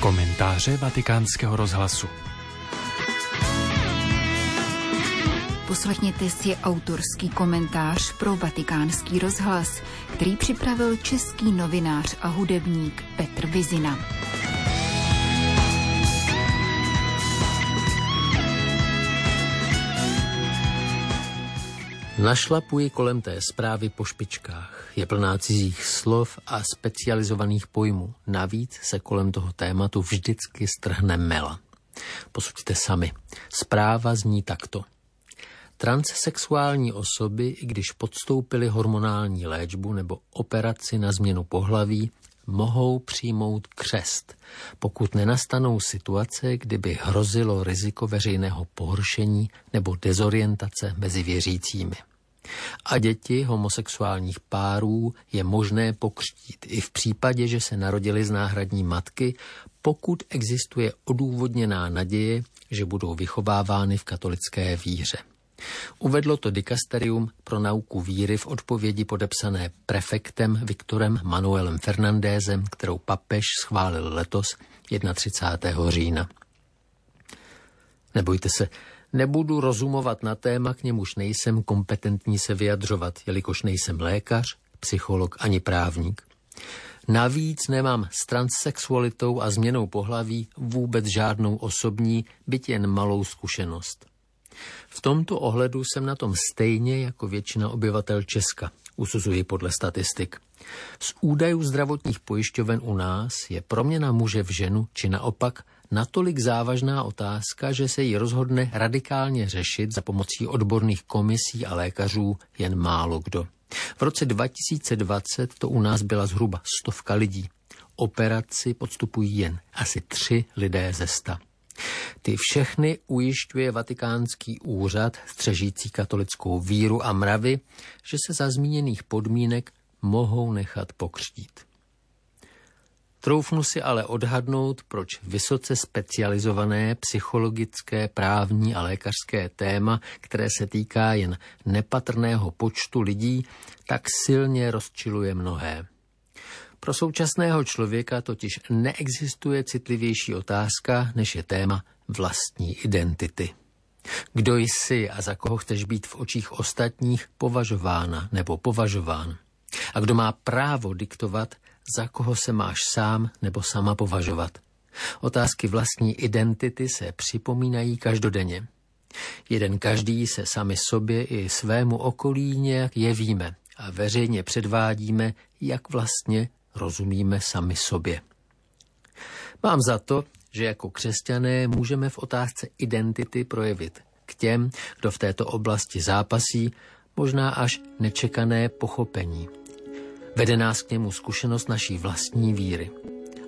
Komentáře vatikánského rozhlasu. Poslechněte si autorský komentář pro vatikánský rozhlas, který připravil český novinář a hudebník Petr Vizina. Našlapuji kolem té zprávy po špičkách. Je plná cizích slov a specializovaných pojmů. Navíc se kolem toho tématu vždycky strhne mela. Posuďte sami. Zpráva zní takto. Transsexuální osoby, i když podstoupily hormonální léčbu nebo operaci na změnu pohlaví, mohou přijmout křest, pokud nenastanou situace, kdyby hrozilo riziko veřejného pohoršení nebo dezorientace mezi věřícími. A děti homosexuálních párů je možné pokřtít i v případě, že se narodili z náhradní matky, pokud existuje odůvodněná naděje, že budou vychovávány v katolické víře. Uvedlo to dikasterium pro nauku víry v odpovědi podepsané prefektem Viktorem Manuelem Fernandézem, kterou papež schválil letos 31. října. Nebojte se, nebudu rozumovat na téma, k němuž nejsem kompetentní se vyjadřovat, jelikož nejsem lékař, psycholog ani právník. Navíc nemám s transsexualitou a změnou pohlaví vůbec žádnou osobní, byť jen malou zkušenost. V tomto ohledu jsem na tom stejně jako většina obyvatel Česka, usuzuji podle statistik. Z údajů zdravotních pojišťoven u nás je proměna muže v ženu či naopak natolik závažná otázka, že se ji rozhodne radikálně řešit za pomocí odborných komisí a lékařů jen málo kdo. V roce 2020 to u nás byla zhruba stovka lidí. Operaci podstupují jen asi tři lidé ze sta. Ty všechny ujišťuje vatikánský úřad střežící katolickou víru a mravy, že se za zmíněných podmínek mohou nechat pokřtít. Troufnu si ale odhadnout, proč vysoce specializované psychologické, právní a lékařské téma, které se týká jen nepatrného počtu lidí, tak silně rozčiluje mnohé. Pro současného člověka totiž neexistuje citlivější otázka, než je téma vlastní identity. Kdo jsi a za koho chceš být v očích ostatních považována nebo považován? A kdo má právo diktovat, za koho se máš sám nebo sama považovat? Otázky vlastní identity se připomínají každodenně. Jeden každý se sami sobě i svému okolí nějak jevíme a veřejně předvádíme, jak vlastně rozumíme sami sobě. Mám za to, že jako křesťané můžeme v otázce identity projevit k těm, kdo v této oblasti zápasí, možná až nečekané pochopení. Vede nás k němu zkušenost naší vlastní víry.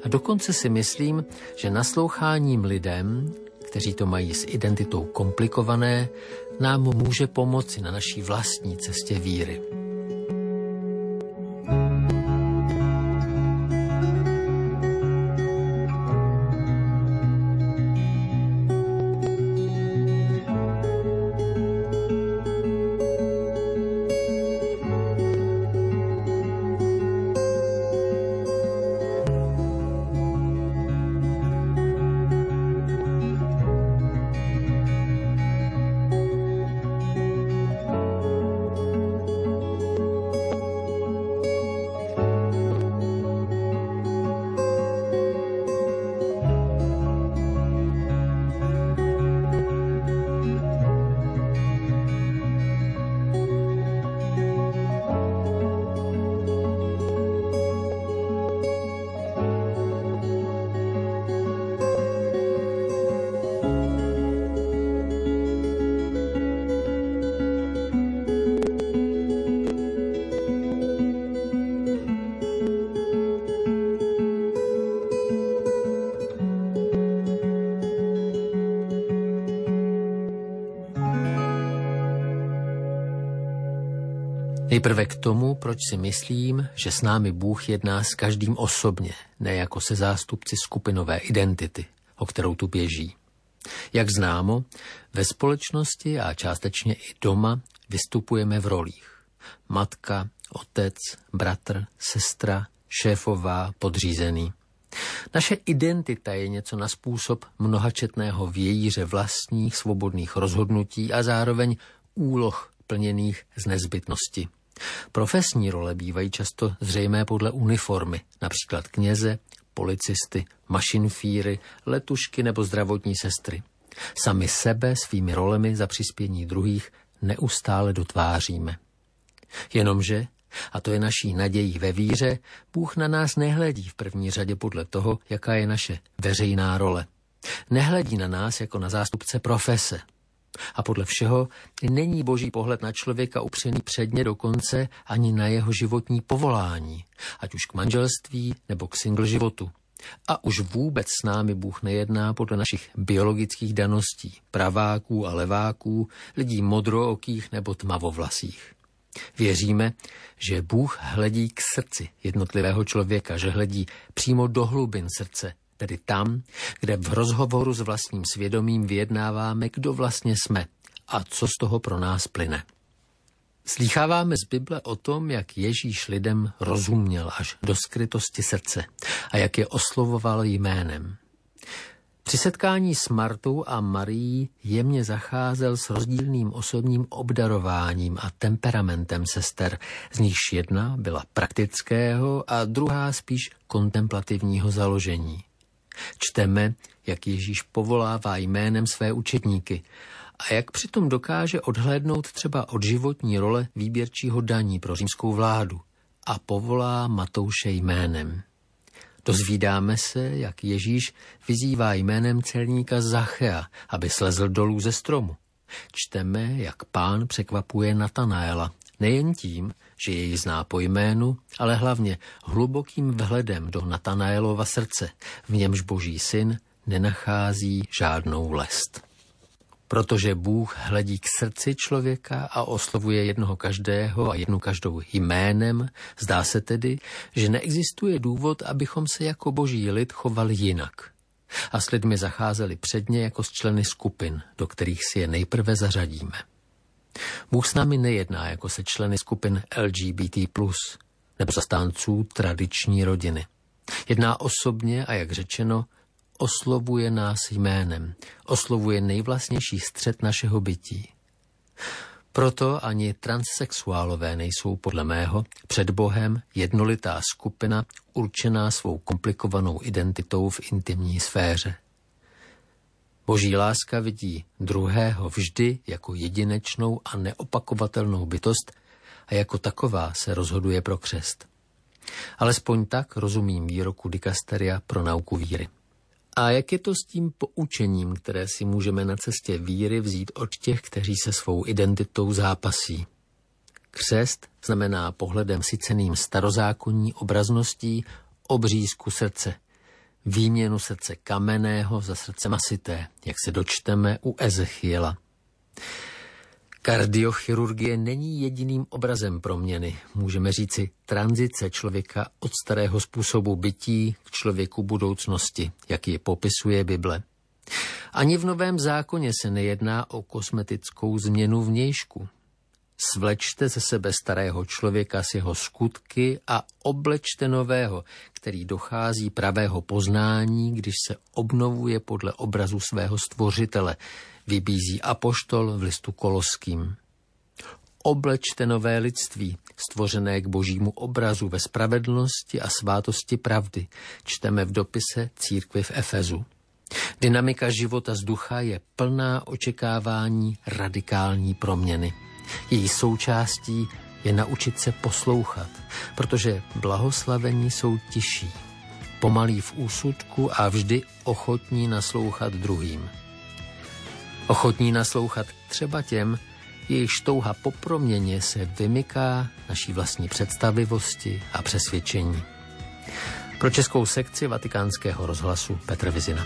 A dokonce si myslím, že nasloucháním lidem, kteří to mají s identitou komplikované, nám může pomoci na naší vlastní cestě víry. Nejprve k tomu, proč si myslím, že s námi Bůh jedná s každým osobně, ne jako se zástupci skupinové identity, o kterou tu běží. Jak známo, ve společnosti a částečně i doma vystupujeme v rolích. Matka, otec, bratr, sestra, šéfová, podřízený. Naše identita je něco na způsob mnohačetného vějíře vlastních svobodných rozhodnutí a zároveň úloh plněných z nezbytnosti. Profesní role bývají často zřejmé podle uniformy, například kněze, policisty, mašinfíry, letušky nebo zdravotní sestry. Sami sebe svými rolemi za přispění druhých neustále dotváříme. Jenomže, a to je naší nadějí ve víře, Bůh na nás nehledí v první řadě podle toho, jaká je naše veřejná role. Nehledí na nás jako na zástupce profese. A podle všeho není boží pohled na člověka upřený předně dokonce ani na jeho životní povolání, ať už k manželství nebo k single životu. A už vůbec s námi Bůh nejedná podle našich biologických daností, praváků a leváků, lidí modrookých nebo tmavovlasých. Věříme, že Bůh hledí k srdci jednotlivého člověka, že hledí přímo do hlubin srdce, tedy tam, kde v rozhovoru s vlastním svědomím vyjednáváme, kdo vlastně jsme a co z toho pro nás plyne. Slýcháváme z Bible o tom, jak Ježíš lidem rozuměl až do skrytosti srdce a jak je oslovoval jménem. Při setkání s Martou a Marií jemně zacházel s rozdílným osobním obdarováním a temperamentem sester, z nichž jedna byla praktického a druhá spíš kontemplativního založení. Čteme, jak Ježíš povolává jménem své učetníky a jak přitom dokáže odhlédnout třeba od životní role výběrčího daní pro římskou vládu a povolá Matouše jménem. Dozvídáme se, jak Ježíš vyzývá jménem celníka Zachea, aby slezl dolů ze stromu. Čteme, jak pán překvapuje Natanaela, nejen tím, že jej zná po jménu, ale hlavně hlubokým vhledem do Natanaelova srdce, v němž boží syn nenachází žádnou lest. Protože Bůh hledí k srdci člověka a oslovuje jednoho každého a jednu každou jménem, zdá se tedy, že neexistuje důvod, abychom se jako boží lid chovali jinak. A s lidmi zacházeli předně jako s členy skupin, do kterých si je nejprve zařadíme. Bůh s námi nejedná jako se členy skupin LGBT+, nebo zastánců tradiční rodiny. Jedná osobně a, jak řečeno, oslovuje nás jménem, oslovuje nejvlastnější střed našeho bytí. Proto ani transsexuálové nejsou podle mého před Bohem jednolitá skupina určená svou komplikovanou identitou v intimní sféře. Boží láska vidí druhého vždy jako jedinečnou a neopakovatelnou bytost a jako taková se rozhoduje pro křest. Alespoň tak rozumím výroku dikasteria pro nauku víry. A jak je to s tím poučením, které si můžeme na cestě víry vzít od těch, kteří se svou identitou zápasí? Křest znamená pohledem siceným starozákonní obrazností obřízku srdce, výměnu srdce kamenného za srdce masité, jak se dočteme u Ezechiela. Kardiochirurgie není jediným obrazem proměny, můžeme říci tranzice člověka od starého způsobu bytí k člověku budoucnosti, jak ji popisuje Bible. Ani v Novém zákoně se nejedná o kosmetickou změnu vnějšku. Svlečte ze sebe starého člověka s jeho skutky a oblečte nového, který dochází pravého poznání, když se obnovuje podle obrazu svého stvořitele, vybízí apoštol v listu koloským. Oblečte nové lidství, stvořené k božímu obrazu ve spravedlnosti a svátosti pravdy, čteme v dopise církvy v Efezu. Dynamika života z ducha je plná očekávání radikální proměny. Její součástí je naučit se poslouchat, protože blahoslavení jsou tiší, pomalí v úsudku a vždy ochotní naslouchat druhým. Ochotní naslouchat třeba těm, jejichž touha po proměně se vymyká naší vlastní představivosti a přesvědčení. Pro českou sekci vatikánského rozhlasu Petr Vizina.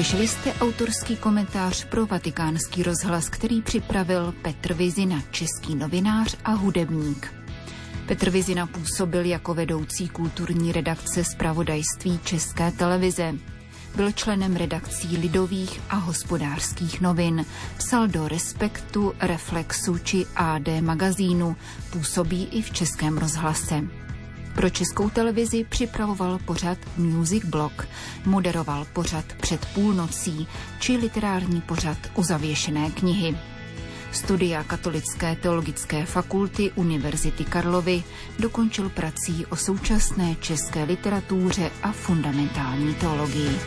Slyšeli jste autorský komentář pro vatikánský rozhlas, který připravil Petr Vizina, český novinář a hudebník. Petr Vizina působil jako vedoucí kulturní redakce zpravodajství České televize. Byl členem redakcí Lidových a hospodářských novin. Psal do Respektu, Reflexu či AD magazínu. Působí i v Českém rozhlase. Pro českou televizi připravoval pořad Music Blog, moderoval pořad před půlnocí či literární pořad u zavěšené knihy. Studia Katolické teologické fakulty Univerzity Karlovy dokončil prací o současné české literatuře a fundamentální teologii.